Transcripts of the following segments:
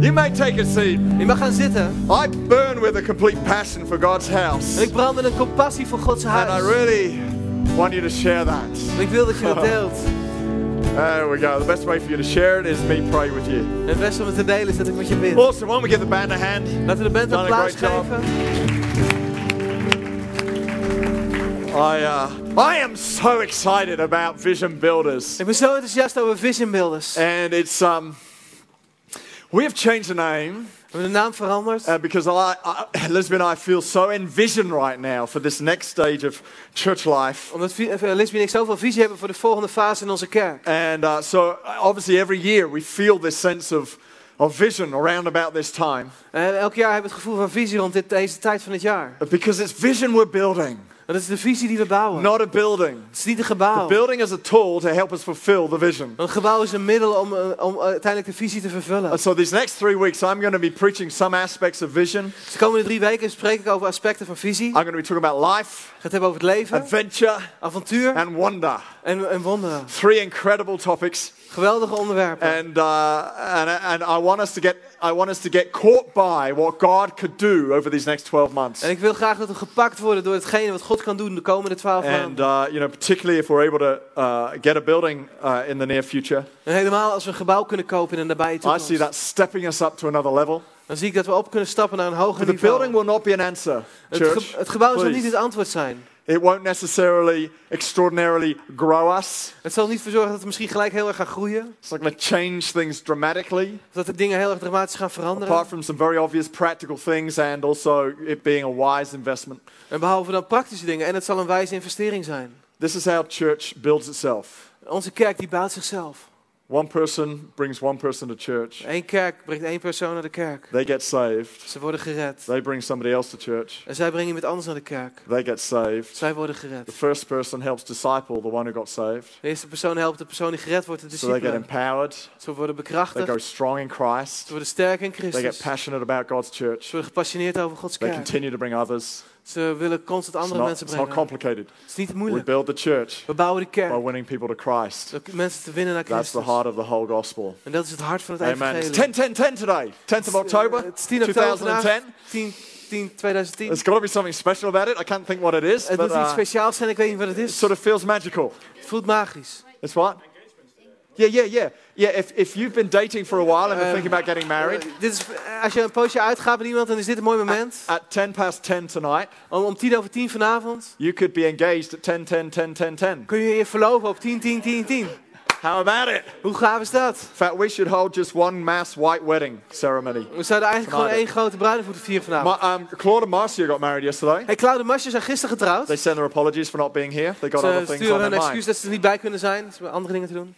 You may take a seat. Je mag gaan zitten. I burn with a complete passion for God's house. ik brand met een compassie voor Gods And I really want you to share that. Ik wil dat je dat deelt. There we go. The best way for you to share it is me pray with you. Het beste om het te delen is dat ik met je bid. Awesome. Why don't we give the band a hand? Laten we de band een Done a applaus great job. geven. I, uh, I am so excited about Vision Builders. Ik ben zo enthousiast over Vision Builders. And it's, um, we have changed the name We hebben de naam veranderd. uh, because I, I, Lisbon and I feel so envisioned right now for this next stage of church life. Omdat eh, Lisbie en ik zoveel visie hebben voor de volgende fase in onze kerk. And uh, so, obviously, every year we feel this sense of, of vision around about this time. En elk jaar hebben we het gevoel van visie rond dit, deze tijd van het jaar. Because it's vision we're building, Dat is de visie die we bouwen. not a building. Het is niet een The gebouw. building is a tool to help us fulfill the vision. Een gebouw is een middel om, eh, om uiteindelijk de visie te vervullen. And so, these next three weeks, I'm going to be preaching some aspects of vision. Dus de komende drie weken spreek ik over aspecten van visie. I'm going to be talking about life, Ik ga het hebben over het leven, adventure, avontuur and wonder. en, en wonderen. Three incredible topics. Geweldige onderwerpen. And, uh, and, and I, want us to get, I want us to get caught by what God could do over these next 12 months. En ik wil graag dat we gepakt worden door hetgene wat God kan doen de komende twaalf And, maanden. uh, you know, particularly if we're able to uh, get a building uh, in the near future, En helemaal als we een gebouw kunnen kopen in de nabije I toekomst. see that stepping us up to another level. Dan zie ik dat we op kunnen stappen naar een hoger But the niveau. building will not be an answer, Het, church. ge- het gebouw zal Please. niet het antwoord zijn. It won't necessarily extraordinarily grow us. Het zal niet voor zorgen dat we misschien gelijk heel erg gaan groeien. It's not going to change things dramatically, dat de dingen heel erg dramatisch gaan veranderen. apart from some very obvious practical things and also it being a wise investment. En behalve dan praktische dingen. En het zal een wijze investering zijn. This is how church builds itself. Onze kerk die bouwt zichzelf. One person brings one person to church. Eén kerk brengt één persoon naar de kerk. They get saved. Ze worden gered. They bring somebody else to church. En zij brengen iemand anders naar de kerk. They get saved. Zij worden gered. The first person helps disciple the one who got saved. De eerste persoon helpt de persoon die gered wordt, de So they get empowered. Ze worden They bekrachtigd. go strong in Christ. Ze worden sterk in Christus. They get passionate about God's church. Ze worden gepassioneerd over Gods They continue to bring others. Ze willen constant It's andere not, mensen it's not brengen. complicated. Het is niet We moeilijk. build the church We bouwen de by kerk. winning people to Christ. Om mensen te winnen naar That's the Christus. heart of the whole gospel. En dat is het hart van het Amen. It's evangelie. 10 10 10 today. 10th of October Het is 10 oktober vandaag. 2010. 10, 10, 2010. There's got to be something special about it. I can't think what it is, Het but moet iets uh, speciaals zijn, ik weet niet wat het it is. sort of feels magical. Het voelt magisch. It's what? Yeah, yeah, yeah. Yeah, if, if you've been dating for a while and Um, thinking about getting married, Eh, dit is, als je een poosje uitgaat met iemand, dan is dit een mooi moment. at 10 past 10 tonight, Om, om tien over tien vanavond you could be engaged at 10 10 10 10 10. kun je je verloven op 10, 10, 10, 10. How about it? Hoe gaaf is dat? In fact, we should hold just one mass white wedding ceremony. We zouden eigenlijk gewoon één grote bruiloft moeten vieren vanavond. My, um, Claude and Marcia got married yesterday. Hey, Claude en Masje zijn gisteren getrouwd. They send their apologies for not being here. They got other Ze things on sturen their hun mind. excuus dat ze er niet bij kunnen zijn. Ze hebben andere dingen te doen.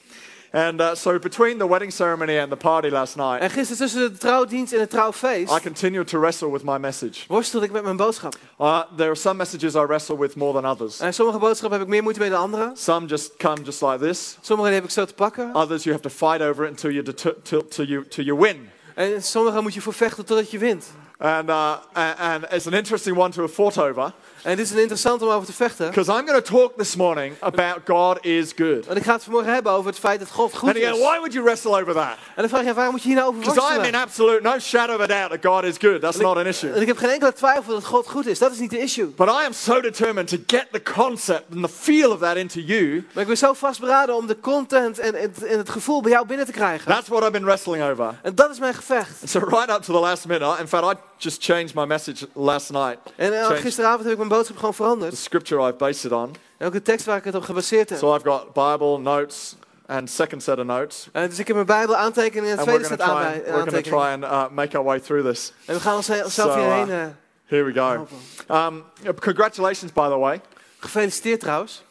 And uh, so between the wedding ceremony and the party last night, En gisteren tussen de trouwdienst en het trouwfeest. I continued to wrestle with my message. worstelde ik met mijn boodschap. Uh, there are some messages I wrestle with more than others. En sommige boodschappen heb ik meer moeite mee dan andere. Some just come just like this. Sommige heb ik zo te pakken. Others you have to fight over it until you, till, till you, till you win. En sommige moet je voor vechten totdat je wint. And, uh, and, and it's an interesting one to have fought over En dit is een interessant om over te vechten. because I'm going to talk this morning about God is good. Want ik ga het vanmorgen hebben over het feit dat God goed And is. again, why would you wrestle over that? En dan vraag je, waarom moet je hier nou over Because I'm in worstelen? absolute no shadow of a doubt that God is good. That's not an issue. En ik heb geen enkele twijfel dat God goed is. Dat is niet de issue. But I am so determined to get the concept and the feel of that into you. Maar ik ben zo vastberaden om de content en het, en het gevoel bij jou binnen te krijgen. That's what I've been wrestling over. En dat is mijn gevecht. So right up to the last minute, in fact, I just changed my message last night. En eh, gisteravond heb ik mijn boodschap gewoon The veranderd. scripture I've based it on. En ook de tekst waar ik het op gebaseerd heb. So I've got Bible notes and second set of notes. Eh, dus ik heb mijn Bijbel aantekeningen en tweede going set to and, we're gonna aantekeningen. try and uh, make our way through this. En we gaan onszelf So, hierheen. uh, eh, Here we go. Um, congratulations, by the way. Gefeliciteerd trouwens.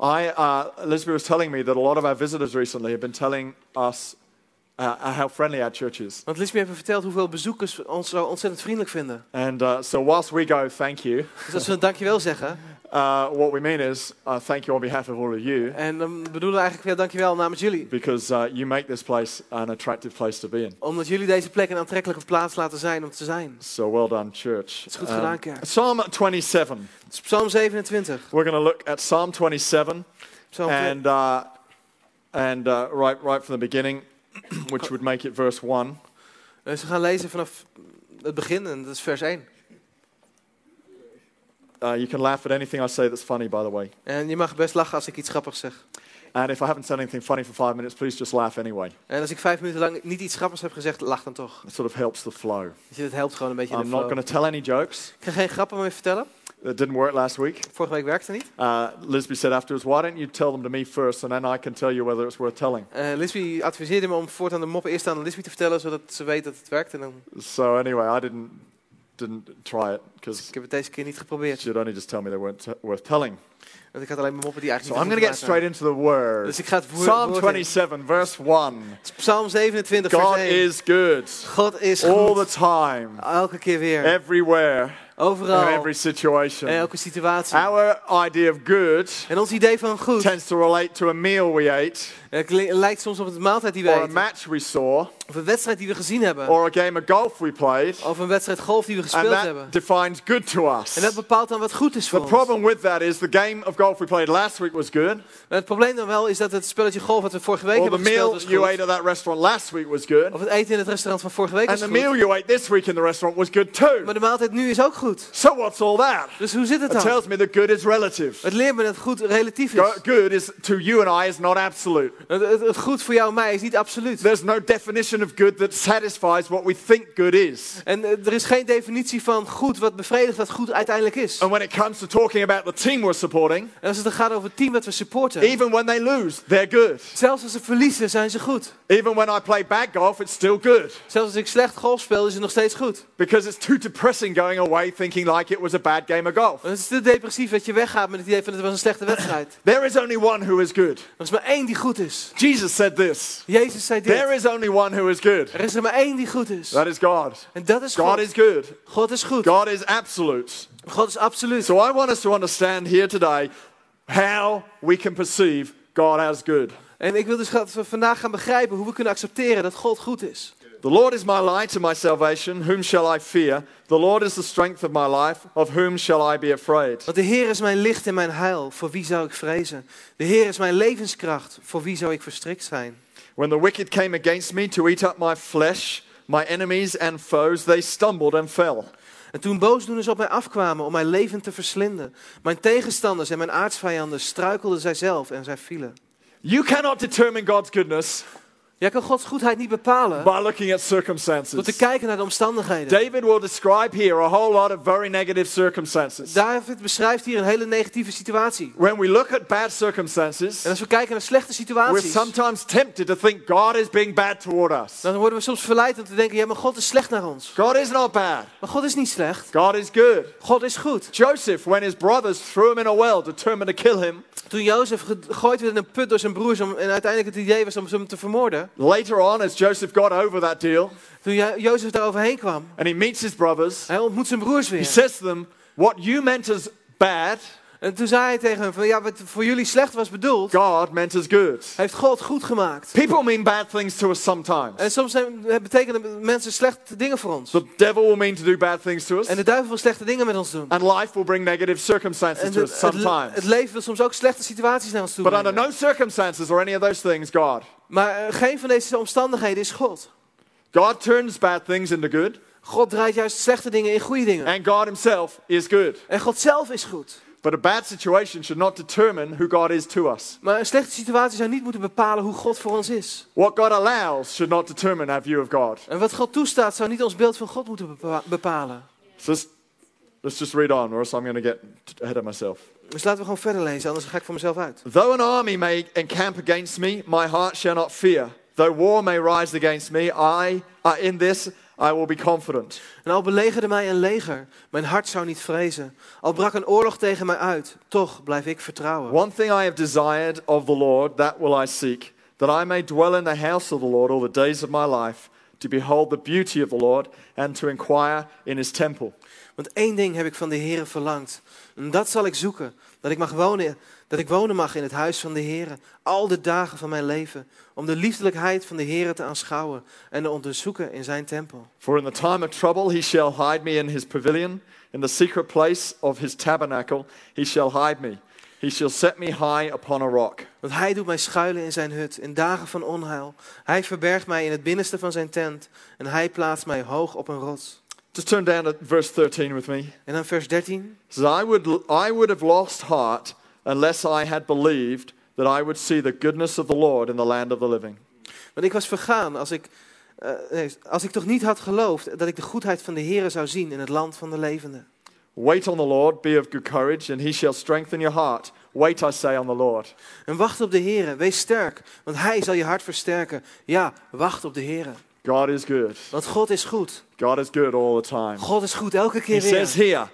I, uh, Elizabeth was telling me that a lot of our visitors recently have been telling us uh, how friendly our church is. Want Lisbeth heeft verteld hoeveel bezoekers ons zo ontzettend vriendelijk vinden. And uh, so, whilst we go, thank you, Dus als we dankjewel zeggen. uh, what we mean is uh, thank you on behalf of all of you En dan bedoelen we eigenlijk weer dankjewel namens jullie. because uh, you make this place an attractive place to be in. Omdat jullie deze plek een aantrekkelijke plaats laten zijn om te zijn. So, well done, church. is goed gedaan, kerk. Psalm 27. Het is Psalm 27. We're going to look at Psalm 27 Psalm and, uh, and uh, right, right from the beginning. which would make it verse 1. Dus we gaan lezen vanaf het begin en dat is vers 1. Uh, you can laugh at anything I say that's funny, by the way. En je mag best lachen als ik iets grappigs zeg. And if I haven't said anything funny for five minutes, please just laugh anyway. En als ik vijf minuten lang niet iets grappigs heb gezegd, lach dan toch. It sort of helps the flow. Dus het helpt gewoon een beetje I'm de not going to tell any jokes. Ik ga geen grappen meer vertellen. It didn't work last week. Vorige week werkte niet. Uh, Lisby said afterwards, why don't you tell them to me first, and then I can tell you whether it's worth telling. Eh Lisby adviseerde me om voortaan de moppen eerst aan Lisby te vertellen, zodat ze weet dat het werkt. En dan, So anyway, I didn't didn't try it because ik heb het deze keer niet geprobeerd. she'd only just tell me they weren't worth telling. Want ik had alleen maar moppen die So eigenlijk I'm going to get straight into the word. Dus ik ga het woord, Psalm woord in. 27, verse 1. Psalm 27, vers God 1. is good God is all goed. the time, Elke keer weer. everywhere, in Overal. every In situation. elke situatie. Our idea of good En ons idee van goed tends to relate to a meal we ate, eh, kli- lijkt soms op het maaltijd die we or a match we saw, Of een wedstrijd die we gezien hebben. or a game of golf we played, Of een wedstrijd golf die we and gespeeld that hebben. defines good to us. En dat bepaalt dan wat goed is voor The ons. problem with that is the game of golf we played last week was good, Maar het probleem dan wel is dat het spelletje golf wat we vorige week or the hebben gespeeld meal was you goed. ate at that restaurant last week was good, Of het eten in het restaurant van vorige week and was the goed. meal you ate this week in the restaurant was good too. Maar de maaltijd nu is ook goed. So what's all that? Dus hoe zit het It dan? tells me that good is relative. Het leert me dat goed relatief is. Good is to you and I is not absolute. Het, het- het goed voor jou en mij is niet absoluut. There's no definition of good that satisfies what we think good is. En eh, er is geen definitie van goed wat bevredigt wat goed uiteindelijk is. And when it comes to talking about the team we're supporting, En als het gaat over het team dat we supporten. even when they lose, they're good. Zelfs als ze verliezen zijn ze goed. Even when I play bad golf, it's still good. Zelfs als ik slecht golf speel is het nog steeds goed. Because it's too depressing going away thinking like it was a bad game of golf. Het is te depressief dat je weggaat met het idee van het was een slechte wedstrijd. There is only one who is good. Er is maar één die goed is. Jesus said this Jezus zei dit. There is only one who is good. Er is er maar één die goed is. That is God. En dat is God God. is good. God is goed. God is absolute. God is absoluut. So I want us to understand here today how we can perceive God as good. En ik wil dus dat we vandaag gaan begrijpen hoe we kunnen accepteren dat God goed is. The Lord is my light and my salvation. Whom shall I fear? The Lord is the strength of my life. Of whom shall I be afraid? Want de Heer is mijn licht en mijn heil. Voor wie zou ik vrezen? De Heer is mijn levenskracht. Voor wie zou ik verstrikt zijn? When the wicked came against me to eat up my flesh, my enemies and foes, they stumbled and fell. En toen boosdoeners op mij afkwamen om mijn leven te verslinden, mijn tegenstanders en mijn aardsvijanden struikelden zij zelf en zij vielen. You cannot determine God's goodness Jij kan Gods goedheid niet bepalen by looking at door te circumstances. kijken naar de omstandigheden. David will describe here a whole lot of very negative circumstances. David beschrijft hier een hele negatieve situatie. When we look at bad circumstances, En als we kijken naar slechte we're situaties, sometimes tempted to think God is being bad toward us. dan worden we soms verleid om te denken, ja maar God is slecht naar ons. God is not bad. Maar God is niet slecht. God is good. God is goed. Joseph, when his brothers threw him in a well, determined to kill him, Toen Jozef gegooid werd in een put door zijn broers om, en uiteindelijk het idee was om ze hem te vermoorden. Later on, as Joseph got over that deal Toen Jo- Jozef daar overheen kwam, and he meets his brothers, hij ontmoet zijn broers he weer. says to them, What you meant as bad, En toen zei hij tegen hem van ja, wat voor jullie slecht was bedoeld, God meant as good. heeft God goed gemaakt. People mean bad things to us sometimes. En soms zijn, betekenen mensen slechte dingen voor ons. The devil will mean to do bad things to us, En de duivel wil slechte dingen met ons doen. and life will bring negative circumstances to het, us het, le- sometimes. het leven wil soms ook slechte situaties naar ons toe But under no circumstances or any of those things, God. Maar eh, geen van deze omstandigheden is God. God turns bad things into good, God draait juist slechte dingen in goede dingen. and God Himself is good. En God zelf is goed. But a bad situation should not determine who God is to us. Maar een slechte situatie zou niet moeten bepalen hoe God voor ons is. What God allows should not determine our view of God. En wat God toestaat zou niet ons beeld van God moeten bepa- bepalen. So let's, just read on, or else I'm going to get ahead of myself. Dus laten we gewoon verder lezen, anders ga ik voor mezelf uit. Though an army may encamp against me, my heart shall not fear. Though war may rise against me, I, uh, in this I will be confident. En al belegerde mij een leger, mijn hart zou niet vrezen. Al brak een oorlog tegen mij uit, toch blijf ik vertrouwen. One thing I have desired of the Lord, that will I seek, that I may dwell in the house of the Lord all the days of my life, to behold the beauty of the Lord and to inquire in his temple. Want één ding heb ik van de Heere verlangd. En dat zal ik zoeken. Dat ik mag wonen, dat ik wonen mag in het huis van de Heere. Al de dagen van mijn leven. Om de liefdelijkheid van de Heere te aanschouwen. En te onderzoeken in zijn tempel. For in the time of trouble he shall hide me in his pavilion, in the secret place of his tabernacle he shall hide me. He shall set me high upon a rock. Want hij doet mij schuilen in zijn hut in dagen van onheil. Hij verbergt mij in het binnenste van zijn tent en hij plaatst mij hoog op een rots. Just turn down to verse 13 with me. En dan vers 13. It says, I would, I would have lost heart unless I had believed that I would see the goodness of the Lord in the land of the living. Want ik was vergaan als ik, eh, nee, als ik toch niet had geloofd dat ik de goedheid van de Heer zou zien in het land van de levenden. Wait on the Lord, be of good courage, and he shall strengthen your heart. Wait, I say, on the Lord. En wacht op de Heer, wees sterk, want hij zal je hart versterken. Ja, wacht op de Heer. God is good. Want God is goed. God is good all the time. God is goed elke He keer says weer. here,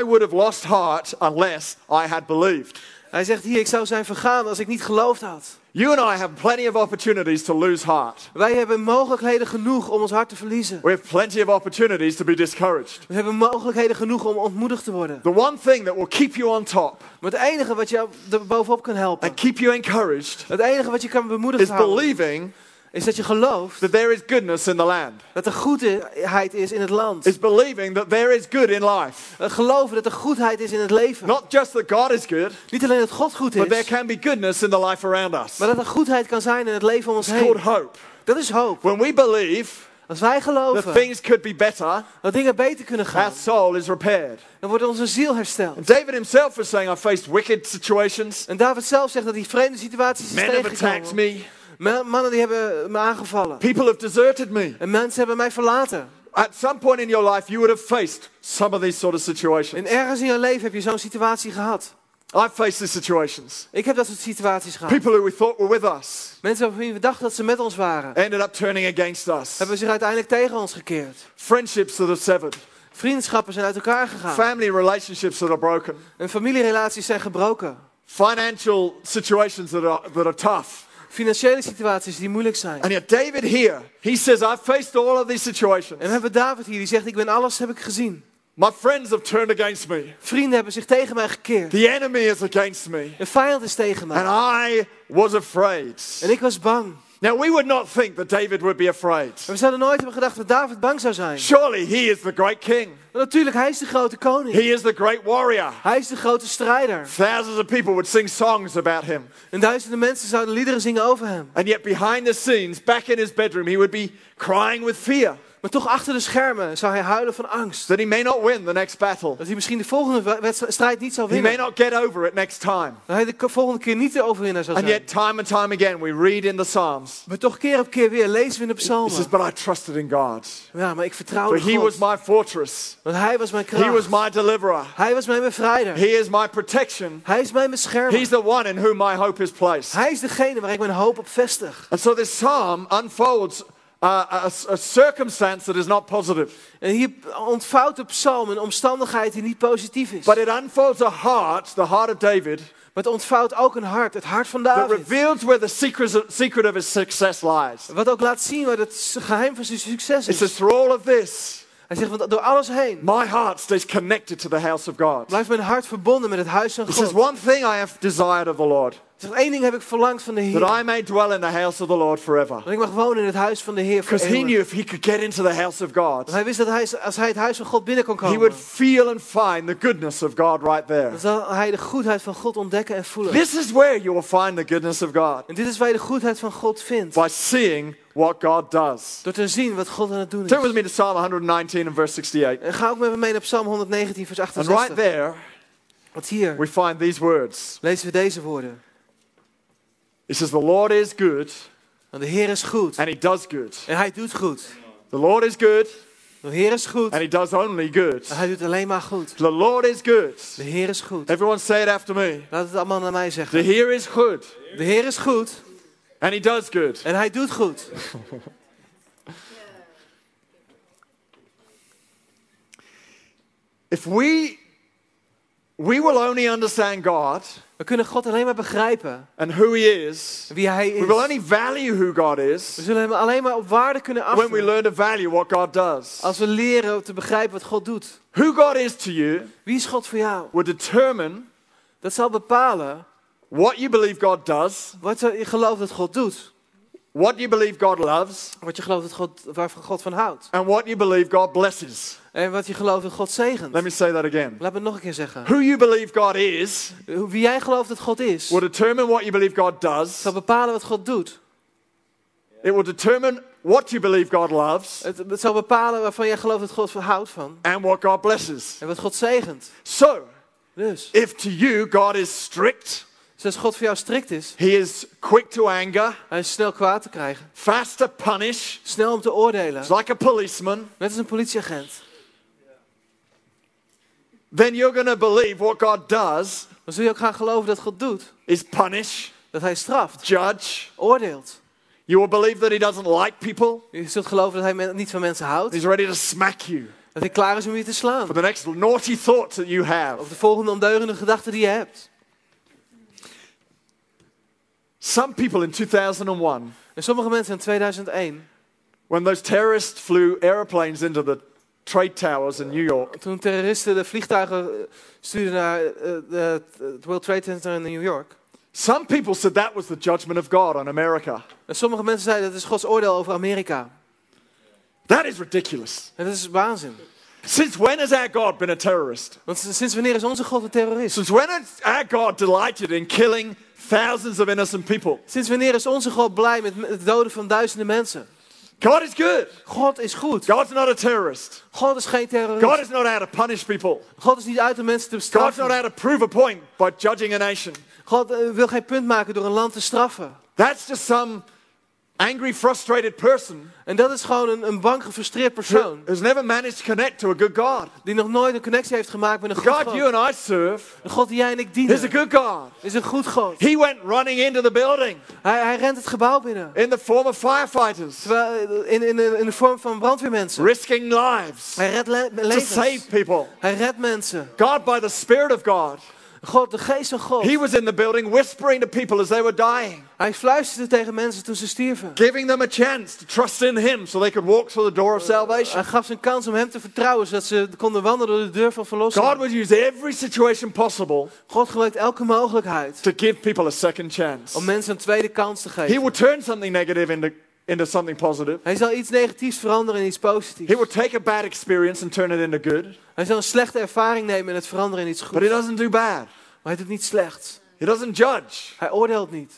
I would have lost heart unless I had believed. Hij zegt hier, ik zou zijn vergaan als ik niet geloofd had. You and I have plenty of opportunities to lose heart. Wij hebben mogelijkheden genoeg om ons hart te verliezen. We have plenty of opportunities to be discouraged. We hebben mogelijkheden genoeg om ontmoedigd te worden. The one thing that will keep you on top Maar het enige wat jou er bovenop kan helpen, and keep you encouraged het enige wat je kan bemoedigen is houden, believing is dat je gelooft that there is goodness in the land. dat er goedheid is in het land. Is believing that there is good in life. Het geloven dat er goedheid is in het leven. Not just that God is good, Niet alleen dat God goed but there is, can be goodness in the life around us. maar dat er goedheid kan zijn in het leven om ons It's called heen. hope. Dat is hoop. When we believe Als wij that geloven things could be better, dat dingen beter kunnen our gaan, soul is repaired. dan wordt onze ziel hersteld. And David himself was saying, I faced wicked situations. En David zelf zegt dat hij vreemde situaties is Men have attacked me. Ma- Mannen die hebben me aangevallen. People have deserted me. En mensen hebben mij verlaten. At some point in your life, you would have faced some of these sort of En situations. ergens in je leven heb je zo'n situatie gehad. I've faced these situations. Ik heb dat soort situaties gehad. People who we thought were with us Mensen waarvan we dachten dat ze met ons waren, ended up turning against us. hebben zich uiteindelijk tegen ons gekeerd. Friendships that are severed. Vriendschappen zijn uit elkaar gegaan. Family relationships that are broken. En familierelaties zijn gebroken. Financial situations that are, that are tough. Financiële situaties die moeilijk zijn. And yet, David here, he says, I've faced all of these situations. En we hebben David hier die zegt, ik ben alles heb ik gezien. My friends have turned against me. Vrienden hebben zich tegen mij gekeerd. The enemy is against me. Een vijand is tegen mij. And I was afraid. En ik was bang. Now, we would not think that David would be afraid. We zouden nooit hebben gedacht dat David bang zou zijn. Surely he is the great king. Maar natuurlijk, hij is de grote koning. He is the great warrior. Hij is de grote strijder. Thousands of people would sing songs about him. En duizenden mensen zouden liederen zingen over hem. And yet, behind the scenes, back in his bedroom, he would be crying with fear Maar toch achter de schermen zou hij huilen van angst. that he may not win the next battle. Dat hij misschien de volgende we- wedstrijd- strijd niet zou He may winnen. not get over it next time. Dat hij de volgende keer niet de overwinnaar zou And zijn. yet, time and time again, we read in the Psalms, Maar toch keer op keer weer lezen we in de he says, psalmen. But I trusted in God. Ja, maar ik vertrouwde For he was God. my fortress, Want hij was mijn he was kracht. my deliverer, Hij was mijn bevrijder. he is my protection. Hij is mijn beschermer. He's the one in whom my hope is placed. Hij is degene waar ik mijn hoop op vestig. And so this psalm unfolds uh, a, a circumstance that is not positive, En hier ontvouwt de psalm een omstandigheid die niet positief is. but it unfolds a heart, the heart of David, Maar het ontvouwt ook een hart, het hart van that David. reveals where the secret, secret of his success lies. Wat ook laat zien wat het geheim van zijn succes is. through all of this, Hij zegt, want door alles heen my heart stays connected to the house of God. blijft mijn hart verbonden met het huis van He says, God. one thing I have desired of the Lord, zegt, één ding heb ik verlangd van de Heer. that I may dwell in the house of the Lord forever. Dat ik mag wonen in het huis van de Heer voor Because he eeuwig. knew if he could get into the house of God, Want hij wist dat hij, als hij het huis van God binnen kon he komen, would feel and find the goodness of God right there. dan zal hij de goedheid van God ontdekken en voelen. This is where you will find the goodness of God En dit is waar je de goedheid van God vindt. by seeing what God does. Door te zien wat God aan het doen Turn with is. me to Psalm 119 and verse 68. En ga ook met me mee naar Psalm 119, vers And 68. right there, Want hier we find these words. lezen we deze woorden. It says, The Lord is good Want de Heer is goed. and he does good. En hij doet goed. The Lord is good De Heer is goed. and he does only good. En hij doet alleen maar goed. The Lord is good. De Heer is goed. Everyone say it after me. Laat het allemaal naar mij The zeggen. Heer is good De Heer is goed. And he does good. En hij doet goed. If we we will only understand God We kunnen God alleen maar begrijpen. and who he is. Wie hij We will is. only value who God We is zullen hem alleen maar op waarde kunnen when we learn to value what God does. Als we leren te begrijpen wat God doet. Who God is to you Wie is God voor jou? will determine Dat zal bepalen what you believe God does wat je gelooft dat God doet. what you believe God loves Wat je gelooft dat God, waarvan God van houdt. and what you believe God blesses. En wat je gelooft dat God zegent. Let me say that again. Laat me het nog een keer zeggen. Who you believe God is Wie jij gelooft dat God is, will determine what you believe God does. zal bepalen wat God doet. It will determine what you believe God loves Het, het zal bepalen waarvan jij gelooft dat God houdt van. and what God blesses. En wat God zegent. So, Dus, if to you God is strict, dus als God voor jou strikt is, He is quick to anger, hij is snel kwaad te krijgen. fast to punish, Snel om te oordelen. it's like a policeman, Net als een politieagent. then you're going to believe what God does Dan zul je ook gaan geloven dat God doet. is punish, Dat hij straft, judge. oordeelt. You will believe that He doesn't like people, Je zult geloven dat hij niet van mensen houdt. He's ready to smack you Dat hij klaar is om je te slaan. for the next naughty thoughts that you have. Of de volgende ondeugende gedachte die je hebt. Some people in 2001, En sommige mensen in 2001, when those terrorists flew airplanes into the trade towers in New York, toen terroristen de vliegtuigen eh, stuurden naar eh, de- het World Trade Center in New York. some people said that was the judgment of God on America. En sommige mensen zeiden dat is Gods oordeel over Amerika. That is ridiculous. En dat is waanzin. Since when has our God been a terrorist? Want sinds wanneer is onze God een terrorist? Since when has our God delighted in killing thousands of innocent people? Sinds wanneer is onze God blij met het doden van duizenden mensen? God is good. God is goed. God's not a terrorist. God is geen God terrorist. is not out to punish people. God is niet uit om mensen te God's not bestraffen. out to prove a point by judging a nation. God eh, wil geen punt maken door een land te straffen. That's just some angry, frustrated person En dat is gewoon een, een bang, gefrustreerd persoon. has never managed to connect to a good God. Die nog nooit een connectie heeft gemaakt met een God God. you and I serve De God die jij en ik is a dienen. good God. Is een goed God. He went running into the building Hij, hij rent het gebouw binnen. in the form of firefighters, Terwijl, eh, in, in, in, in de vorm van brandweermensen. risking lives Hij redt le- to levens. save people. Hij redt mensen. God, by the Spirit of God, God, de geest van God. He was in the building whispering to people as they were dying, Hij fluisterde tegen mensen toen ze stierven. giving them a chance to trust in Him so they could walk through the door of salvation. Hij gaf ze een kans om hem te vertrouwen, zodat ze konden wandelen door de deur van verlossing. God would use every situation possible God gebruikt elke mogelijkheid to give people a second chance. om mensen een tweede kans te He geven. will turn something negative into, into something positive. Hij zal iets negatiefs veranderen in iets He positiefs. will take a bad experience and turn it into good. Hij zal een slechte ervaring nemen en het veranderen in iets But goeds. He doesn't do bad. Maar hij doet niet slechts. He doesn't judge. Hij oordeelt niet.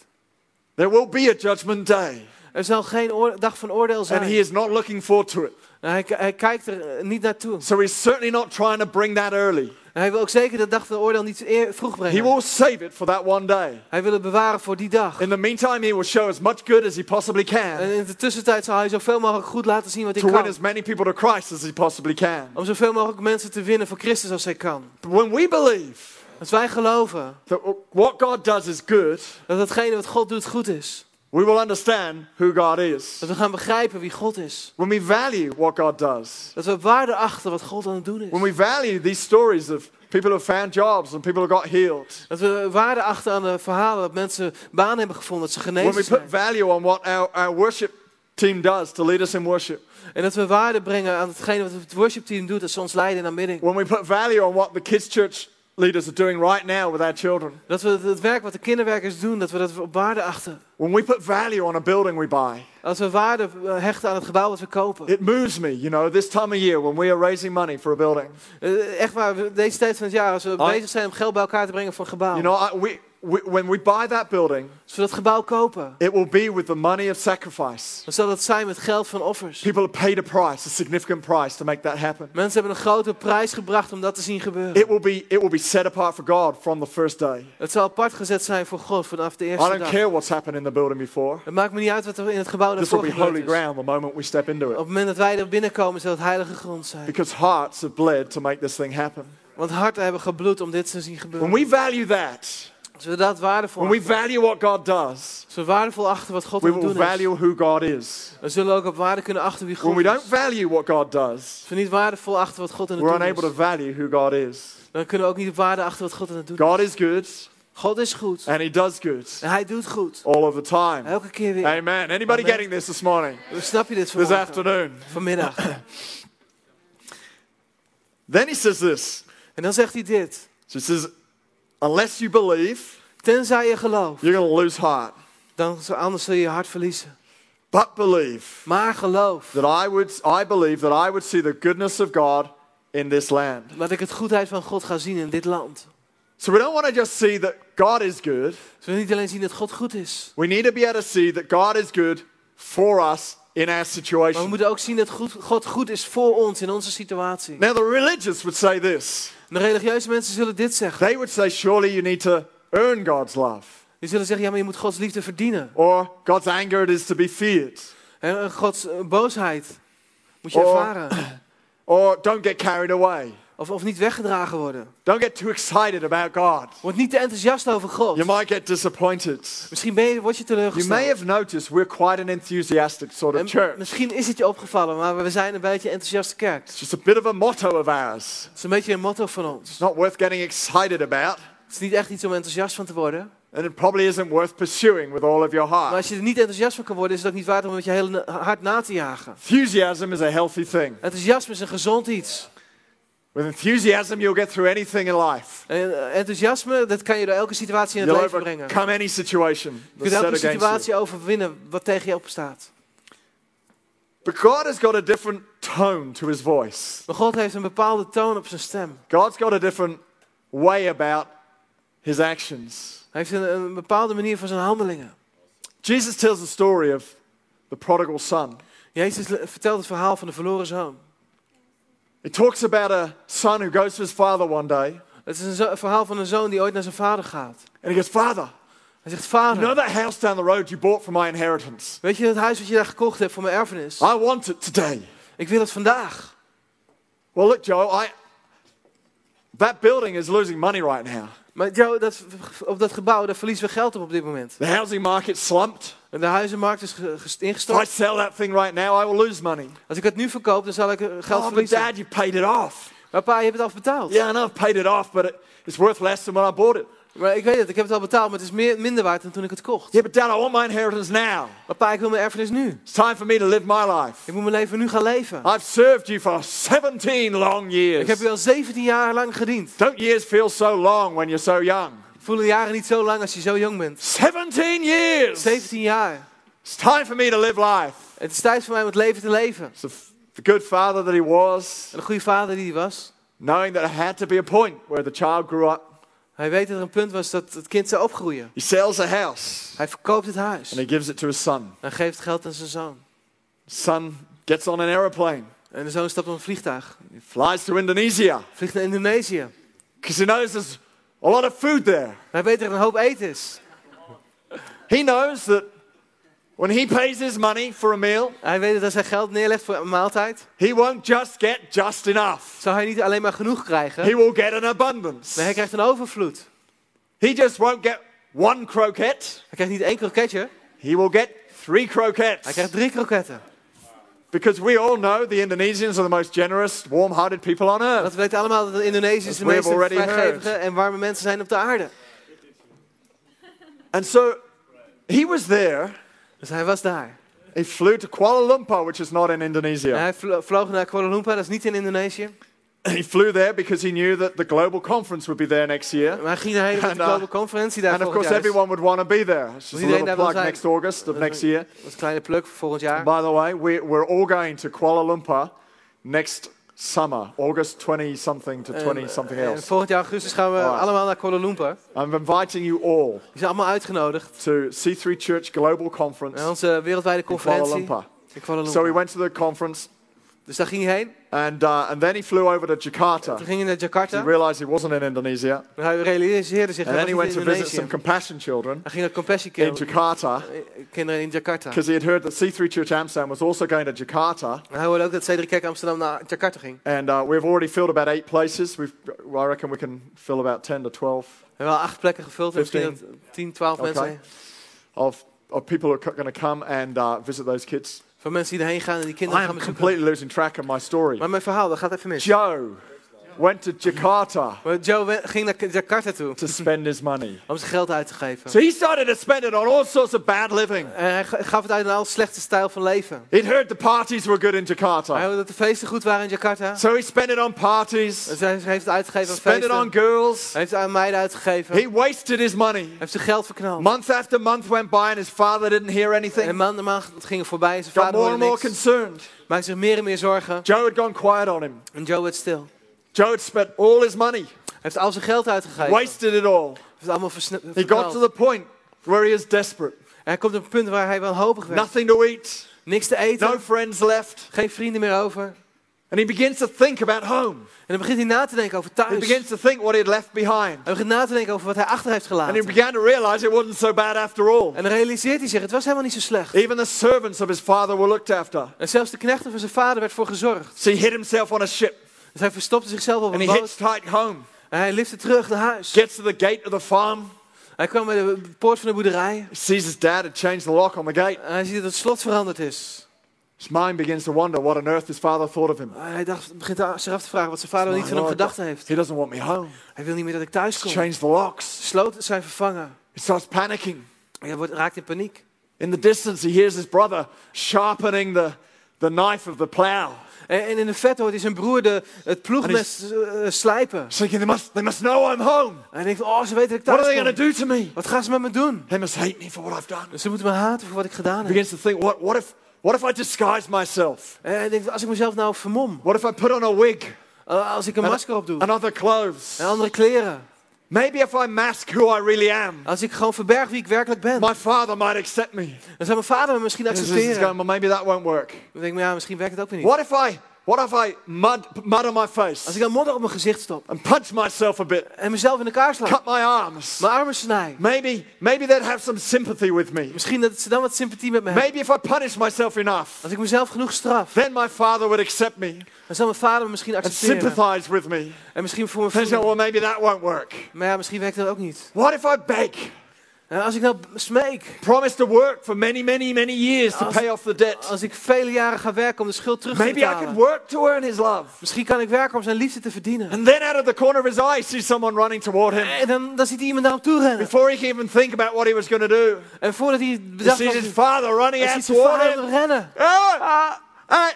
There will be a judgment day. Er zal geen dag van oordeel And He zijn. is not looking forward to it. En hij, hij kijkt er eh, niet naartoe. So He's certainly not trying to bring that early. En hij wil ook zeker de dag van oordeel niet vroeg He brengen. will save it for that one day. Hij wil het bewaren voor die dag. In the meantime, He will show as much good as He possibly En can in de tussentijd zal hij zoveel mogelijk goed laten zien wat hij to win kan. as many people to Christ as He possibly can. Om zoveel mogelijk mensen te winnen voor Christus als hij kan. But when we believe Als wij geloven that what God does is good, dat hetgene wat God doet goed is. we will understand who God is. Dat we gaan begrijpen wie God is. When we value what God does, Dat we waarde achten wat God aan het doen when is. we value these stories of people who found jobs and people who got healed, Dat we waarde achten aan de verhalen dat mensen baan hebben gevonden, dat ze when we genezen put zijn. value on what our, our worship team does to lead us in worship, En dat we waarde brengen aan hetgene wat het worshipteam doet, dat ze ons leiden in aanbidding. when we put value on what the kids' church leaders are doing right now with our children, Dat we het- werk wat de kinderwerkers doen, dat we dat op waarde achten. when we put value on a building we buy, Als we waarde eh, hechten aan het gebouw wat we kopen. it moves me, you know, this time of year when we are raising money for a building. Eh, Echt waar, deze tijd van het jaar, als we bezig zijn om geld bij elkaar te brengen voor een gebouw. You know, I, we, we, when we buy that building, Als we dat gebouw kopen, it will be with the money of sacrifice. dan zal dat zijn met geld van offers. People have paid a price, a significant price to make that happen. Mensen hebben een grote prijs gebracht om dat te zien gebeuren. It will be, it will be set apart for God from the first day. Het zal apart gezet zijn voor God vanaf de I eerste don't dag. care what's happened in the building before. Het maakt me niet uit wat er in het gebouw This will daarvoor be holy gebeurd is. ground the moment we step into Op it. het moment dat wij er binnenkomen, zal het heilige grond zijn. Because hearts have bled to make this thing happen. Want harten hebben gebloed om dit te zien When gebeuren. we value that, Als we dat waardevol when we achten, value what God does, als we waardevol achten wat God we will doen is, value who God is. dan zullen we ook op waarde kunnen achten wie When God we don't is. value what God does, Als we niet waardevol achten wat God aan het we're doen unable to is, value who God is. dan kunnen we ook niet op waarde achten wat God aan het doen is. God is good God is goed. and He does good En hij doet goed. all of the time. Elke keer weer. Amen. Anybody Amen. getting this this morning? Hoe snap je dit This vanmorgen? afternoon? Vanmiddag. Then He says this. En dan zegt hij dit. So He says, unless you believe, Tenzij je gelooft, you're going to lose heart. dan, anders zul je je hart verliezen. But believe Maar geloof that I would, I believe that I would see the goodness of God in this land. dat ik het goedheid van God ga zien in dit land. So we don't want to just see that God is good. Dus we willen niet alleen zien dat God goed is. We need to be able to see that God is good for us in our Maar we situation. moeten ook zien dat God goed is voor ons in onze situatie. Now, the religious would say this. De religieuze mensen zullen dit zeggen. They would say, surely you need to earn God's love, Die zullen zeggen, ja, maar je moet Gods liefde verdienen. or God's anger is to be feared, En Gods eh, boosheid moet je Oh. ervaren. or don't get carried away. Of, of niet weggedragen worden. Don't get too excited about God. Word niet te enthousiast over God. You might get disappointed. Misschien ben je, word je You may teleurgesteld. have noticed we're quite an enthusiastic sort of En church. misschien is het je opgevallen, maar we zijn een beetje een enthousiaste kerk. It's just a bit of a motto of ours. Het is een beetje een motto van ons. It's not worth getting excited about, Het is niet echt iets om enthousiast van te worden. and it probably isn't worth pursuing with all of your Maar heart. als je er niet enthousiast van kan worden, is het ook niet waard om met je hele hart na te jagen. Enthusiasm is a healthy thing. Enthousiasme is een gezond iets. With enthusiasm, you'll get through anything in life. En eh, enthousiasme, dat kan je door elke situatie in het You'll leven brengen. overcome any situation Je kunt elke situatie overwinnen wat tegen je opstaat. But God has got a different tone to his voice. Maar God heeft een bepaalde toon op zijn stem. God's got a different way about his actions. Hij heeft een, een bepaalde manier van zijn handelingen. Jesus tells the story of the prodigal son. Jezus vertelt het verhaal van de verloren zoon. He talks about a son who goes to his father one day, Het is een, verhaal van een zoon die ooit naar zijn vader gaat. and he goes, Father, Hij zegt, you vader, know that house down the road you bought for my inheritance? weet je het huis wat je daar gekocht hebt voor mijn erfenis? I want it today. Ik wil het vandaag. Well, look, Joe, I, that building is losing money right now. Maar Joe, dat, op dat gebouw, daar verliezen we geld op op dit moment. The housing market slumped. En de huizenmarkt is ge- gest- If I ingestort. sell that thing right now, I will lose money. Als ik het nu verkoop, dan zal ik eh, geld Oh, but verliezen. Dad, you paid it off. Maar pa, je hebt het al betaald. Yeah, I know I've paid it off, but it, it's worth less than when I bought it. Maar ik weet het, ik heb het al betaald, maar het is meer, minder waard dan toen ik het kocht. Yeah, but Dad, I want my inheritance now. Maar pa, ik wil mijn erfenis nu. It's time for me to live my life. Ik moet mijn leven nu gaan leven. I've served you for 17 long Ik heb years. u al 17 jaar lang gediend. Don't years feel so long when you're so young? Voelen jaren niet zo lang als je zo jong bent. 17 years! 17 jaar. It's time for me to live life. Het is tijd voor mij om het leven te leven. So the good father that he was, En de goede vader die hij was. knowing that there had to be a point where the child grew up, Hij weet dat er een punt was dat het kind zou opgroeien. he sells a house Hij verkoopt het huis. and he gives it to his son. En geeft geld aan zijn zoon. Son gets on an aeroplane, En de zoon stapt op een vliegtuig. he flies to Indonesia Vliegt naar Indonesië. because he knows there's a lot of food there. Hij weet dat er een hoop eten is. He knows that when he pays his money for a meal, Hij weet dat hij geld neerlegt voor een maaltijd, he won't just get just enough. zou hij niet alleen maar genoeg krijgen. He will get an abundance. Nee, hij krijgt een overvloed. He just won't get one croquette. Hij krijgt niet één kroketje, He will get three croquettes. hij krijgt drie kroketten. Because we all know the Indonesians are the most generous, warm-hearted people on earth. Want we weten allemaal dat de Indonesiërs de meest vrijgevige en warme mensen zijn op de aarde. And so he was there. Dus hij was daar. He flew to Kuala Lumpur, which is not in Indonesia. hij vlo- vloog naar Kuala Lumpur, dat is niet in Indonesië. He flew there because he knew that the global conference would be there next year. Maar hij ging daarheen And, de uh, global conferentie daar And of course, everyone would want to be there. It's just a little plug next August of next year. Dat is een kleine pluk voor volgend jaar. By the way, we, we're all going to Kuala Lumpur next summer, August 20 something to 20 something En else. volgend jaar augustus gaan we Alright. allemaal naar Kuala Lumpur. I'm inviting you all Die zijn allemaal uitgenodigd. to C3 Church Global Conference Naar onze wereldwijde in Kuala conferentie Lumpur. in Kuala So we went to the conference, Dus daar ging hij heen. and uh, and then he flew over to Jakarta. Toen ging hij naar He realized he wasn't in Indonesia, En hij realiseerde zich and dat then hij he went to visit some compassion children Hij ging naar Compassion in Jakarta kinderen in Jakarta. because he had heard that C3 Church Amsterdam was also going to Jakarta. En hij hoorde ook dat Cedric Kerk Amsterdam naar Jakarta ging. And uh, we've already filled about eight places. We've, I reckon we can fill about 10 to 12 We hebben al acht plekken gevuld. 15. 10, 12 Okay. mensen. of, of people who are going to come and uh, visit those kids. Van mensen die erheen gaan en die I kinderen gaan am bezoeken. completely losing track of my story. Maar mijn verhaal, dat gaat even mis. Joe, went to Jakarta Joe ging naar Jakarta toe to spend his money. om zijn geld uit te geven. So he started to spend it on all sorts of bad living. En hij ga- gaf het uit aan al slechte stijl van leven. He'd heard the parties were good in Hij Jakarta. hoorde dat de feesten goed waren in Jakarta. So he spent it on parties, Dus hij heeft het uitgegeven aan spent it feesten. on girls. Hij heeft het aan meiden uitgegeven. He Hij wasted his money. heeft zijn geld verknald. Month after month went by and his father didn't hear En anything. maand na maand ging er voorbij en zijn Got vader more and hoorde more niks. concerned. Maakte zich meer en meer zorgen. Joe had gone quiet on him. En Joe werd stil. Had spent all his money, Hij heeft al zijn geld uitgegeven. Hij wasted it all. heeft het allemaal versn- He got to the point where he is desperate. Hij komt op een punt waar hij wanhopig werd. Nothing to eat, Niks te eten. no friends left. Geen vrienden meer over. And he begins to think about home. En dan begint hij na te denken over He thuis. begins to think what he had left behind. Hij begint na te denken over wat hij achter heeft And he gelaten. began to realize it wasn't so bad after all. En dan realiseert hij zich, het was helemaal niet zo slecht. Even the servants of his father were looked after. En zelfs de knechten van zijn vader werd voor gezorgd. So he hid himself on a ship Dus hij verstopte zichzelf op and een he boot. hitchhiked home. En hij lifte terug naar huis. Gets to the gate of the farm. Hij kwam bij de poort van de boerderij. Sees his dad had changed the lock on the gate. En hij ziet dat het slot veranderd is. His mind begins to wonder what on earth his father thought of him. Hij dacht, begint zich af te vragen wat zijn vader niet van hem gedacht heeft. He doesn't want me home. Hij wil niet meer dat ik thuis kom. Change the locks. Sloten zijn vervangen. He starts panicking. Hij wordt, raakt in paniek. In the distance, he hears his brother sharpening the, the knife of the plow. En, en in de vet hoort hij zijn broer de, het ploegmes eh, slijpen. Thinking they must, they must know I'm home. En hij denkt, oh, ze weten dat ik What are thuis they to do to me? Wat gaan ze met me doen? They must hate me for what I've done. Dus ze moeten me haten voor wat ik gedaan He heb. begins to think, what, what, if, what if I disguise myself? En hij denkt, als ik mezelf nou vermom. What if I put on a wig eh, Als ik een masker op doe. and other clothes? En andere kleren. Maybe if I mask who I really am, Als ik gewoon verberg wie ik werkelijk ben. my father might accept me. Dan zou mijn vader me misschien accepteren. going, well, maybe that won't work. Dan denk ik, ja, misschien werkt het ook weer niet. What if I, what if I mud, mud on my Als face ik dan modder op mijn gezicht stop. and punch myself a bit, En mezelf in elkaar sla. cut my arms? Mijn armen snij. Maybe, maybe they'd have some sympathy with me. Misschien dat ze dan wat sympathie met me hebben. Maybe if I punish myself enough, Als ik mezelf genoeg straf. then my father would accept me Dan zal mijn vader me misschien and accepteren. sympathize with me. En misschien voor me And voelen. well, maybe that won't work. Maar ja, misschien werkt dat ook niet. What if I beg? En als ik nou smeek. Promise to work for many, many, many years to Als- pay off the debt. Als ik vele jaren ga werken om de schuld terug te Maybe I betalen. work to earn his love. Misschien kan ik werken om zijn liefde te verdienen. And then out of the corner of his eye, he sees someone running toward him. En dan, dan ziet hij iemand naar hem toe rennen. Before he can even think about what he was going to do, En voordat hij he bedacht sees was, his father running hij out ziet zijn toward vader him. rennen. Ah, ah, ah.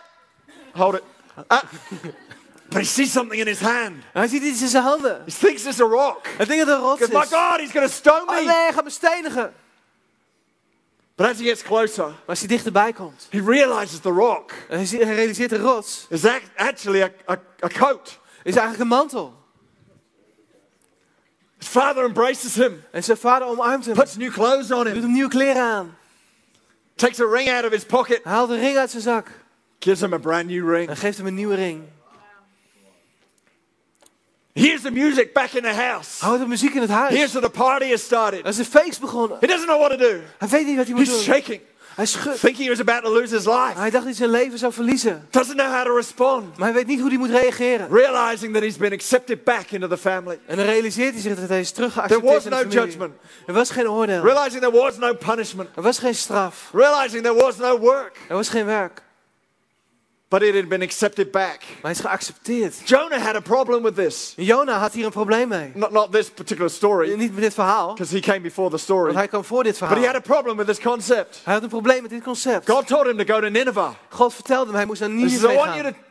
Hold it. Ah. But he sees something in his hand. En hij ziet iets in zijn handen. He thinks it's a rock. Hij denkt dat het een rots is. my God, he's going to stone Oh me. nee, hij gaat me stenigen. But as he gets closer, Maar als hij dichterbij komt. he realizes the rock En hij, realiseert de rots. is act- actually a, a, a coat. Is eigenlijk een mantel. His father embraces him, En zijn vader omarmt hem. puts new clothes on Doet him, hem nieuwe kleren aan. takes a ring out of his pocket, haalt een ring uit zijn zak. gives him a brand new ring. En geeft hem een nieuwe ring. Here's the music back in the house. Houdt de muziek in het huis. Here's that the party has started. Er is een feest begonnen. He doesn't know what to do. Hij weet niet wat hij moet He's doen. shaking, Hij schudt. thinking he was about to lose his life. Hij dacht dat hij zijn leven zou verliezen. Doesn't know how to respond. Maar hij weet niet hoe hij moet reageren. Realizing that he's been accepted back into the family. En dan realiseert hij zich dat hij is There teruggeaccepteerd was in de no familie. judgment. Er was geen oordeel. Realizing there was no punishment. Er was geen straf. Realizing there was no work. Er was geen werk. But it had been accepted back. Maar is geaccepteerd. Jonah had a problem with this. Jonah had hier een probleem mee. Not, not this particular story, Niet met dit verhaal. because he came before the story. Want hij kwam voor dit But he had a problem with this concept. Hij had een probleem met dit concept. God told him to go to Nineveh. God vertelde hem, hij moest naar He says, I Nineveh want you to, gaan.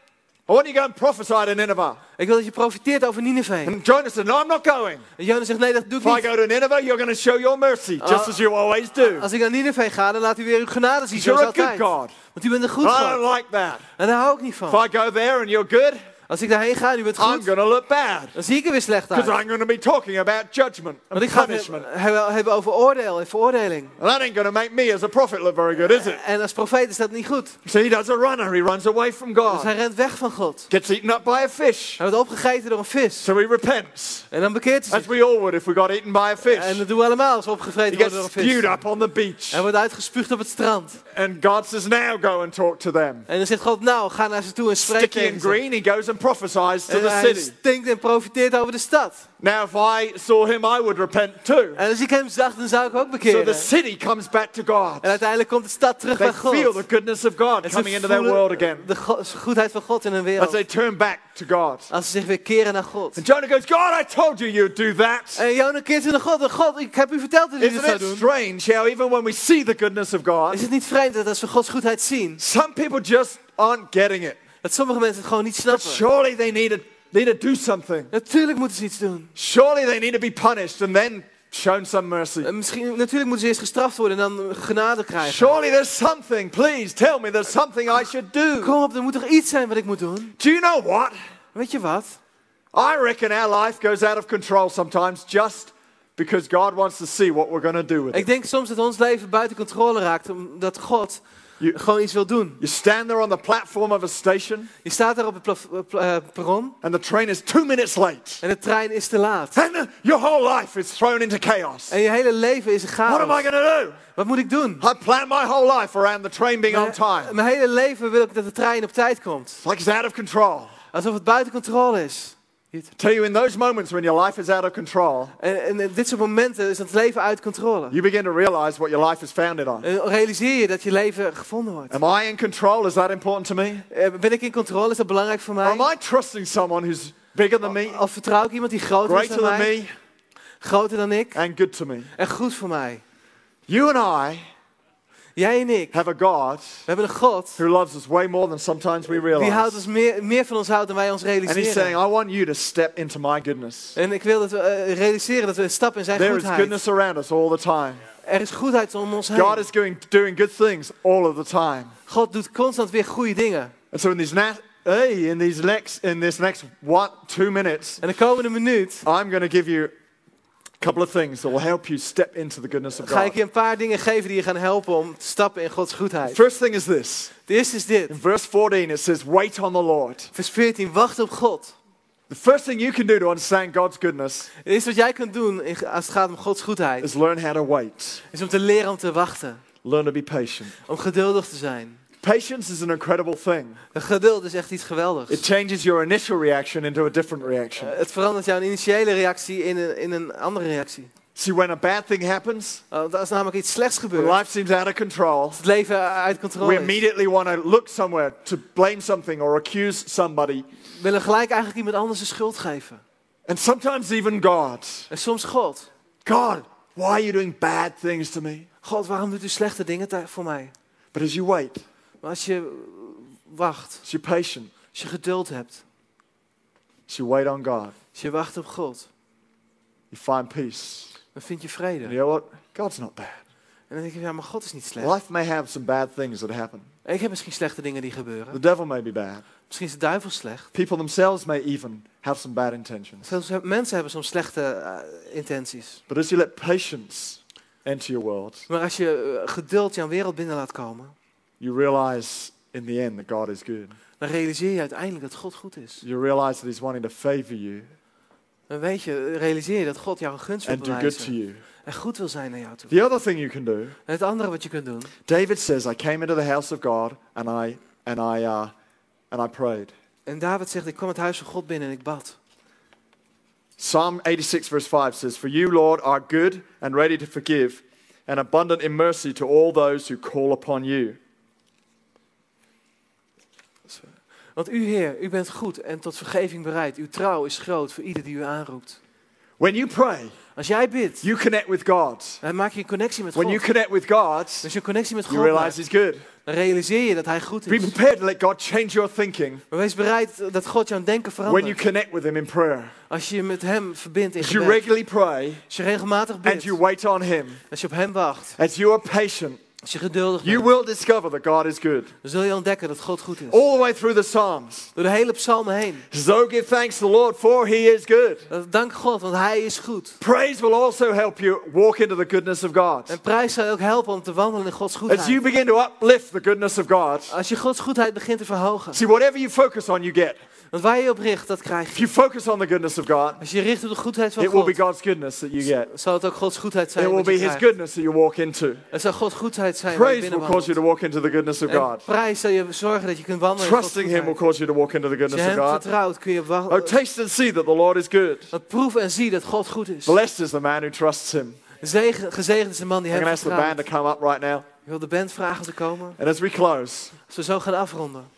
I want you to go and prophesy to Nineveh. Ik wil dat je profiteert over Nineveh. And Jonah said, No, I'm not going. En Jona zegt, nee, dat doe If ik I niet. go to Nineveh, you're going to show your mercy, ah, just as you always do. Als ik naar Nineveh ga, dan laat u weer uw genade zien, You're zoals a good altijd. God. Want u bent een goed I God. don't like that. En daar hou ik niet If van. I go there and you're good, Als ik daarheen ga en u bent I'm goed, to look bad. dan zie ik er weer slecht Because uit. I'm going to be talking about judgment Want and ik ga het punishment. hebben, hebben over oordeel en veroordeling. And that ain't make me as a prophet look very good, is it? En als profeet is dat niet goed. So he does a runner. He runs away from Dus God. hij rent weg van God. Gets eaten up by a fish. Hij wordt opgegeten door een vis. So he repents. En dan bekeert hij As zich. we all would if we got eaten by a En fish. dat doen we allemaal als we He opgevreten worden door een vis. spewed up on the beach. Hij wordt uitgespuugd op het strand. And God says, now go and talk to them. En dan zegt God, nou, ga naar ze toe en spreek Sticky tegen and ze. green, he goes and and prophesies to En the hij city. stinkt en profiteert over de stad. Now, if I saw him, I would repent too. En als ik hem zag, dan zou ik ook So bekeren. the city comes back to God. En uiteindelijk komt de stad terug They bij God. feel the goodness of God En ze coming into their voelen world again de go- goedheid van God in hun as wereld. they turn back to God. Als ze zich weer keren naar God. And Jonah goes, God, I told you you'd do that. En Jona keert zich naar God. En God, ik heb u verteld dat u dit Isn't zou it doen. strange how even when we see the goodness of God, Is het niet vreemd dat als we Gods goedheid zien, some people just aren't getting it? Dat sommige mensen het gewoon niet But snappen? surely they need to, need to do something. Natuurlijk moeten ze iets doen. Surely they need to be punished and then shown some mercy. En misschien, natuurlijk moeten ze eerst gestraft worden en dan genade krijgen. Surely there's something. Please tell me there's something I should do. Kom op, er moet toch iets zijn wat ik moet doen? Do you know what? Weet je wat? I reckon our life goes out of control sometimes just because God wants to see what we're going to do with Ik it. denk soms dat ons leven buiten controle raakt, omdat God You- gewoon iets wil doen. You stand there on the platform of a station Je staat daar op het plaf- eh, eh, perron and the train is two minutes late. en de trein is te laat. And your whole life is thrown into chaos. En je hele leven is een What am I chaos. going to do? Wat moet ik doen? I planned my whole life around the train being on Mijn, time. mijn hele leven wil ik dat de trein op tijd komt. It's like it's out of control. Alsof het buiten controle is. Tell you, in those moments when your life is out of control, En, en in dit soort momenten is het leven uit controle. you begin to realize what your life is founded on. En realiseer je dat je leven gevonden wordt. Am I in control? Is that important to me? Eh, Ben ik in controle? Is dat belangrijk voor Or am mij? I trusting someone who's bigger than me, Of vertrouw ik iemand die groter is greater dan than mij? me, Groter dan ik? and good to me? En goed voor mij. You and I Jij en ik. have a God We hebben een God who loves us way more than sometimes we die houdt realize. ons meer, meer van ons houdt dan wij ons And He's saying. I want you to step into my goodness. En ik wil dat we eh, realiseren dat we een stap in zijn There is goedheid. goodness around us all the time. Er is goedheid om ons God is doing, doing good things all of the time. God doet constant weer goede dingen. And so in these, hey, in these next, in this next one, two minutes, En de komende minuut I'm going to give you couple of things that will help you step into the goodness of ga ik God. je een paar dingen geven die je gaan helpen om te stappen in Gods goedheid. First thing is this. De eerste is dit. In verse 14, it says, Wait on the Lord. Vers 14. Wacht op God. The first thing you can do to understand God's goodness Het eerste wat jij kunt doen als het gaat om Gods goedheid, is learn how to wait. is om te leren om te wachten. Learn to be patient. Om geduldig te zijn. Patience is an incredible thing. Geduld is echt iets geweldigs. It changes your initial reaction into a different reaction. Eh, Het verandert jouw initiële reactie in een, in een andere reactie. See, when a bad thing happens, Want als namelijk iets slechts when gebeurt, life seems out of control, het leven uit we controle is, immediately want to look somewhere to blame something or accuse somebody. willen gelijk eigenlijk iemand anders de schuld geven. And sometimes even God. En soms God. God, why are you doing bad things to me? God, waarom doet u slechte dingen voor mij? But as you wait, Maar als je wacht, as you're patient, als je geduld hebt, as you wait on God, als je wacht op God, you find peace. dan vind je And vrede. you know what? God's not bad. En dan denk je, ja, maar God is niet slecht. Life may have some bad things that happen. Ik heb misschien slechte dingen die The gebeuren. devil may be bad. Misschien is de duivel slecht. People themselves may even have some bad intentions. Veel mensen hebben soms slechte eh, intenties. But as you let patience enter your world, Maar als je eh, geduld jouw wereld binnen laat komen, you realize in the end that God is good. dan realiseer je uiteindelijk dat God goed is. You realize that He's wanting to favor you Dan weet je, realiseer je dat God jou een gunst wil and do good to bewijzen. you. En goed wil zijn naar jou toe. The other thing you can do, En het andere wat je kunt doen. David says, I came into the house of God and I and I uh, and I prayed. En David zegt, ik kwam het huis van God binnen en ik bad. Psalm 86 verse 5 says, For you, Lord, are good and ready to forgive, and abundant in mercy to all those who call upon you. Want u Heer, u bent goed en tot vergeving bereid. Uw trouw is groot voor ieder die u aanroept. When you pray, Als jij bidt, you connect with God. dan maak je een connectie met When you God. connect with God, Als je een connectie met you God realize maakt, He's good. dan realiseer je dat Hij goed Be is. prepared to let God change your thinking Maar wees bereid dat God jouw denken when you verandert. connect with Him in prayer. Als je met Hem verbindt in As you gebed. regularly pray Als je regelmatig and bidt. you wait on Him, Als je op Hem wacht. as you are patient, Als je geduldig you bent. will discover that God is good. Dan zul je ontdekken dat God goed is. All the way through the Psalms. Door de hele psalmen heen. So give thanks to the Lord, for He is good. Dat- Dank God, want Hij is goed. Praise will also help you walk into the goodness of God. En prijs zal je ook helpen om te wandelen in Gods As you goedheid. begin to uplift the goodness of God, Als je Gods goedheid begint te verhogen. see, whatever you focus on, you get. Want waar je je op richt, dat krijg If je. you focus on the goodness of God, Als je je richt op de goedheid van it will be God, God's goodness that you get. zal het ook Gods goedheid zijn It will je be His krijgt. goodness that you walk into. Het zal Gods goedheid zijn je Praise will cause you to walk into the goodness of En God. prijs zal je zorgen dat je kunt wandelen in Gods Trusting Him will cause you to walk into the Als je goodness of hem God. vertrouwt, kun je Oh, wandelen. taste and see that the Lord is good. Want proef en zie dat God goed is. Blessed is the man who trusts Him. Zegen, gezegend is de man die I'm hem going to ask the band to vertrouwt. come up right now. Ik wil de band vragen om te komen. And as we close, Als we zo gaan afronden.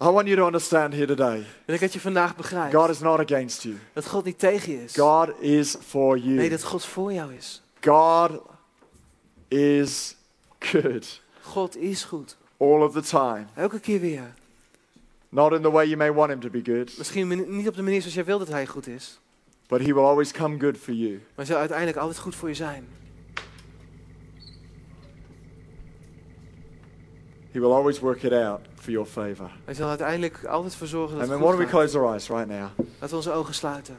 I want you to understand here today Wil ik dat je vandaag begrijpt. God is not against you, Dat God niet tegen je is. God is for Nee, you. dat God voor jou is. God is good God is goed. all of the time. Elke keer weer. Not in the way you may want Him to be good, Misschien niet op de manier zoals jij wil dat hij goed is. but He will always come good for you. Maar hij zal uiteindelijk altijd goed voor je zijn. He will always work it out for your favor. Hij zal uiteindelijk altijd voor zorgen dat Why don't we close our eyes right now? Laten we onze ogen sluiten.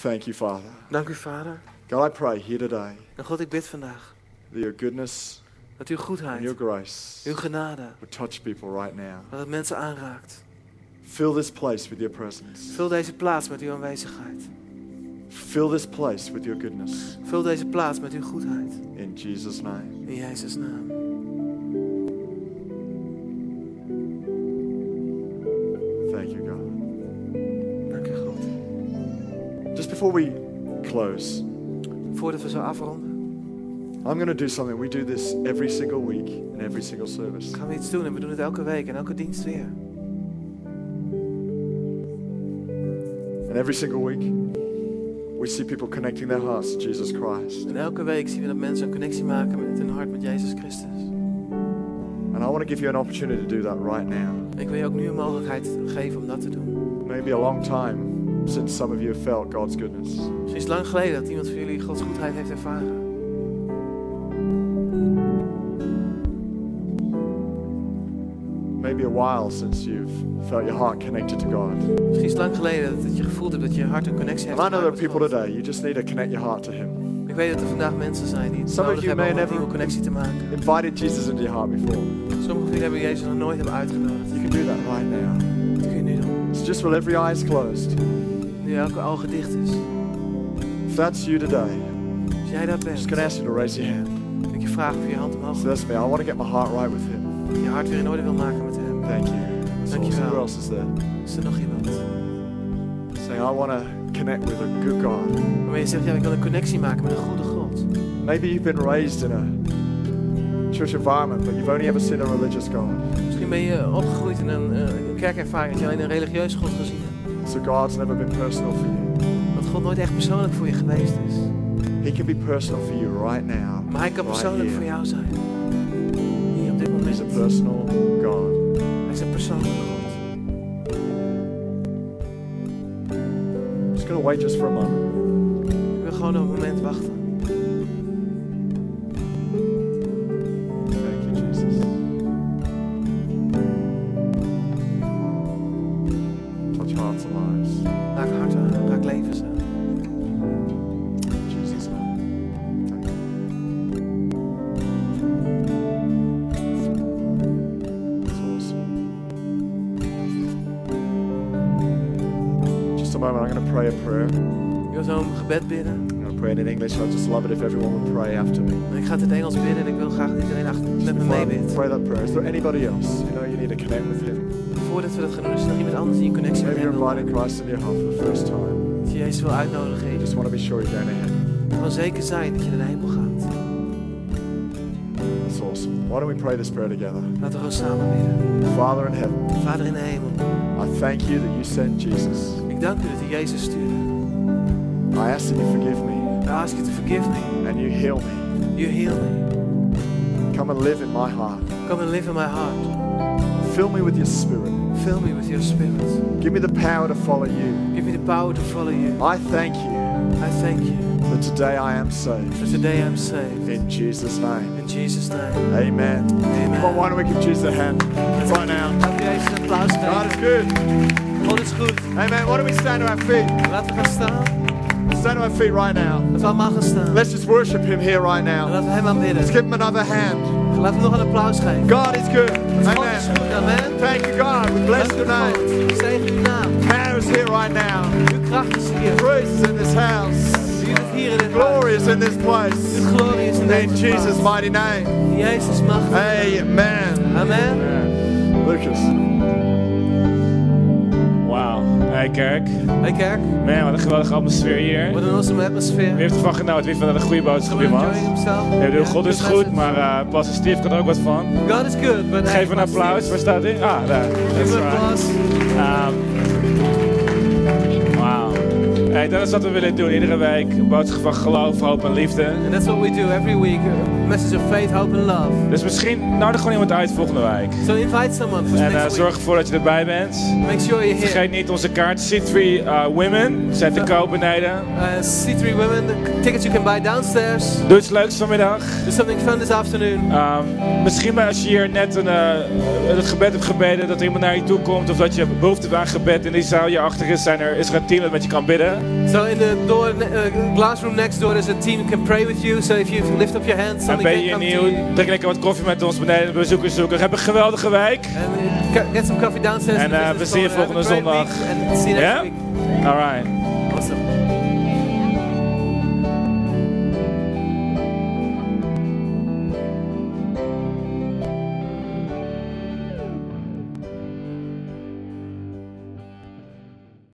Thank you, Father. Dank u, Vader. God, I pray here today En God, ik bid vandaag that your goodness dat uw and goedheid, your grace uw genade, would touch people right now. dat het mensen aanraakt. Fill this place with your presence. Vul deze plaats met uw aanwezigheid. Fill this place with your goodness. Vul deze plaats met uw goedheid. In Jesus' name. In Jezus' naam. Thank you, God. Dank u, God. Just before we close, Voordat we zo afronden, I'm going to do something. We do this every single week in every single service. gaan we iets doen. En we doen het elke week en elke dienst weer. And every single week, we see people connecting their hearts to Jesus Christ. En elke week zien we dat mensen een connectie maken met hun hart met Jezus Christus. And I want to give you an opportunity to do that right now. Ik wil je ook nu een mogelijkheid geven om dat te doen. Maybe a long time since some of you have felt God's goodness. Is lang geleden dat iemand van jullie Gods goedheid heeft ervaren. Maybe a while since you've felt your heart connected to God. Misschien is lang geleden dat je gevoeld hebt dat je hart een connectie heeft And I know there are people today, you just need to connect your heart to Him. Ik weet dat er vandaag mensen zijn die het Some nodig you hebben om may een never- nieuwe connectie te maken. Invited Jesus into your heart before. Sommigen van jullie hebben Jezus nog nooit hebben uitgenodigd. You can do that right now. Dat kun je nu doen. It's just while every eye is closed. Nu elke oog dicht is. If that's you today, Als jij daar I'm bent, just to ask you to raise your hand. wil ik je vragen of je hand omhoog So that's me. I want to get my heart right with Him. je hart weer in orde wil maken met hem. Thank you. That's Thank you, awesome. Who else is there? Is er nog iemand? Saying, I want to connect with a good God. Waarmee je zegt, ja, ik wil een connectie maken met een goede God. Maybe you've been raised in a church environment, but you've only ever seen a religious God. Misschien ben je opgegroeid in een, eh, een kerkervaring dat je alleen een religieus God gezien hebt. So God's never been personal for you. Dat God nooit echt persoonlijk voor je geweest is. He can be personal for you right now. Maar hij kan right persoonlijk here. voor jou zijn. Hier op dit moment. He's a personal God. Hij is een persoonlijke God. To wait just for a moment. Moment. Gebed bidden. I'm going to pray in English. I'd just love it if everyone would pray after me. Ik ga het in het Engels bidden en ik wil graag dat iedereen achter, met me I meebidt. pray that prayer, is there anybody else? You know, you need to connect with Him. Voordat we dat gaan doen, is er nog iemand anders die een connectie met Maybe hem you're wil inviting maken. Christ into your heart for the first time. Dat je Jezus wil uitnodigen. You Je just want to be sure you're going to heaven. wil zeker zijn dat je naar de hemel gaat. That's awesome. Why don't we pray this prayer together? Laten we gewoon samen bidden. Father in heaven, Vader in de hemel, I thank you that you sent Jesus. ik dank u dat u Jezus stuurde. I ask that you forgive me I ask you to forgive me. and you heal me. You heal me. Come and live in my heart. Come and live in my heart. Fill me with your spirit. Fill me with your spirit. Give me the power to follow you. Give me the power to follow you. I thank you I thank you that today I am saved. that today I'm saved. In Jesus' name. In Jesus' name. Amen. Come on, why don't we give Jesus a hand right now? Laten we Jezus een applaus God is good. God is goed. Amen. Why don't we stand to our feet? Laten we gaan staan. Stand to our feet right now. Laten we allemaal gaan staan. Let's just worship him here right now. laten we hem aanbidden. Let's give him another hand. Laten we nog een applaus geven. God is good. God is Amen. goed. Amen. Thank you, God. We name. God. Zegen uw naam. Power is here right now. Uw kracht is hier. Grace is in this house. Hier in dit Glory is in this place. Uw glorie is in In deze Jesus' plaats. mighty name. In Jezus macht. Amen. Amen. Lucas. Hey kerk. Hey kerk, Man, wat een geweldige atmosfeer hier. what an awesome atmosphere. Wie heeft ervan genoten? Wie vond dat een goede boodschap iemand? Ja, bedoel, God is good goed, maar uh, Pastor Steve kan er ook wat van. God is good, but Geef een applaus. Waar staat hij? Ah, daar. Right. applause. Um, Wauw. Hey, dat is wat we willen doen. Iedere week een boodschap van geloof, hoop en liefde. And that's what we do every week. Message of faith, hope and love. Dus misschien nodig gewoon iemand uit volgende week. So invite someone for En uh, next zorg ervoor dat je erbij bent. Make sure you're here. Vergeet niet onze kaart C3 uh, Women. Zijn te koop beneden. Uh, C3 Women, the tickets you can buy downstairs. Doe iets leuks vanmiddag. Do something fun this afternoon. Um, misschien maar als je hier net een, het gebed hebt gebeden, dat er iemand naar je toe komt. Of dat je behoefte hebt aan gebed in die zaal hierachter is, zijn er, is er een team dat met je kan bidden. So in the door, uh, glass room next door, there's a team who can pray with you. So if you lift up your hands, ben je nieuw, drink lekker wat koffie met ons beneden, bezoekers zoeken. Heb een geweldige. And uh, get some coffee downstairs. En, uh, business we zien je volgende zondag. And see you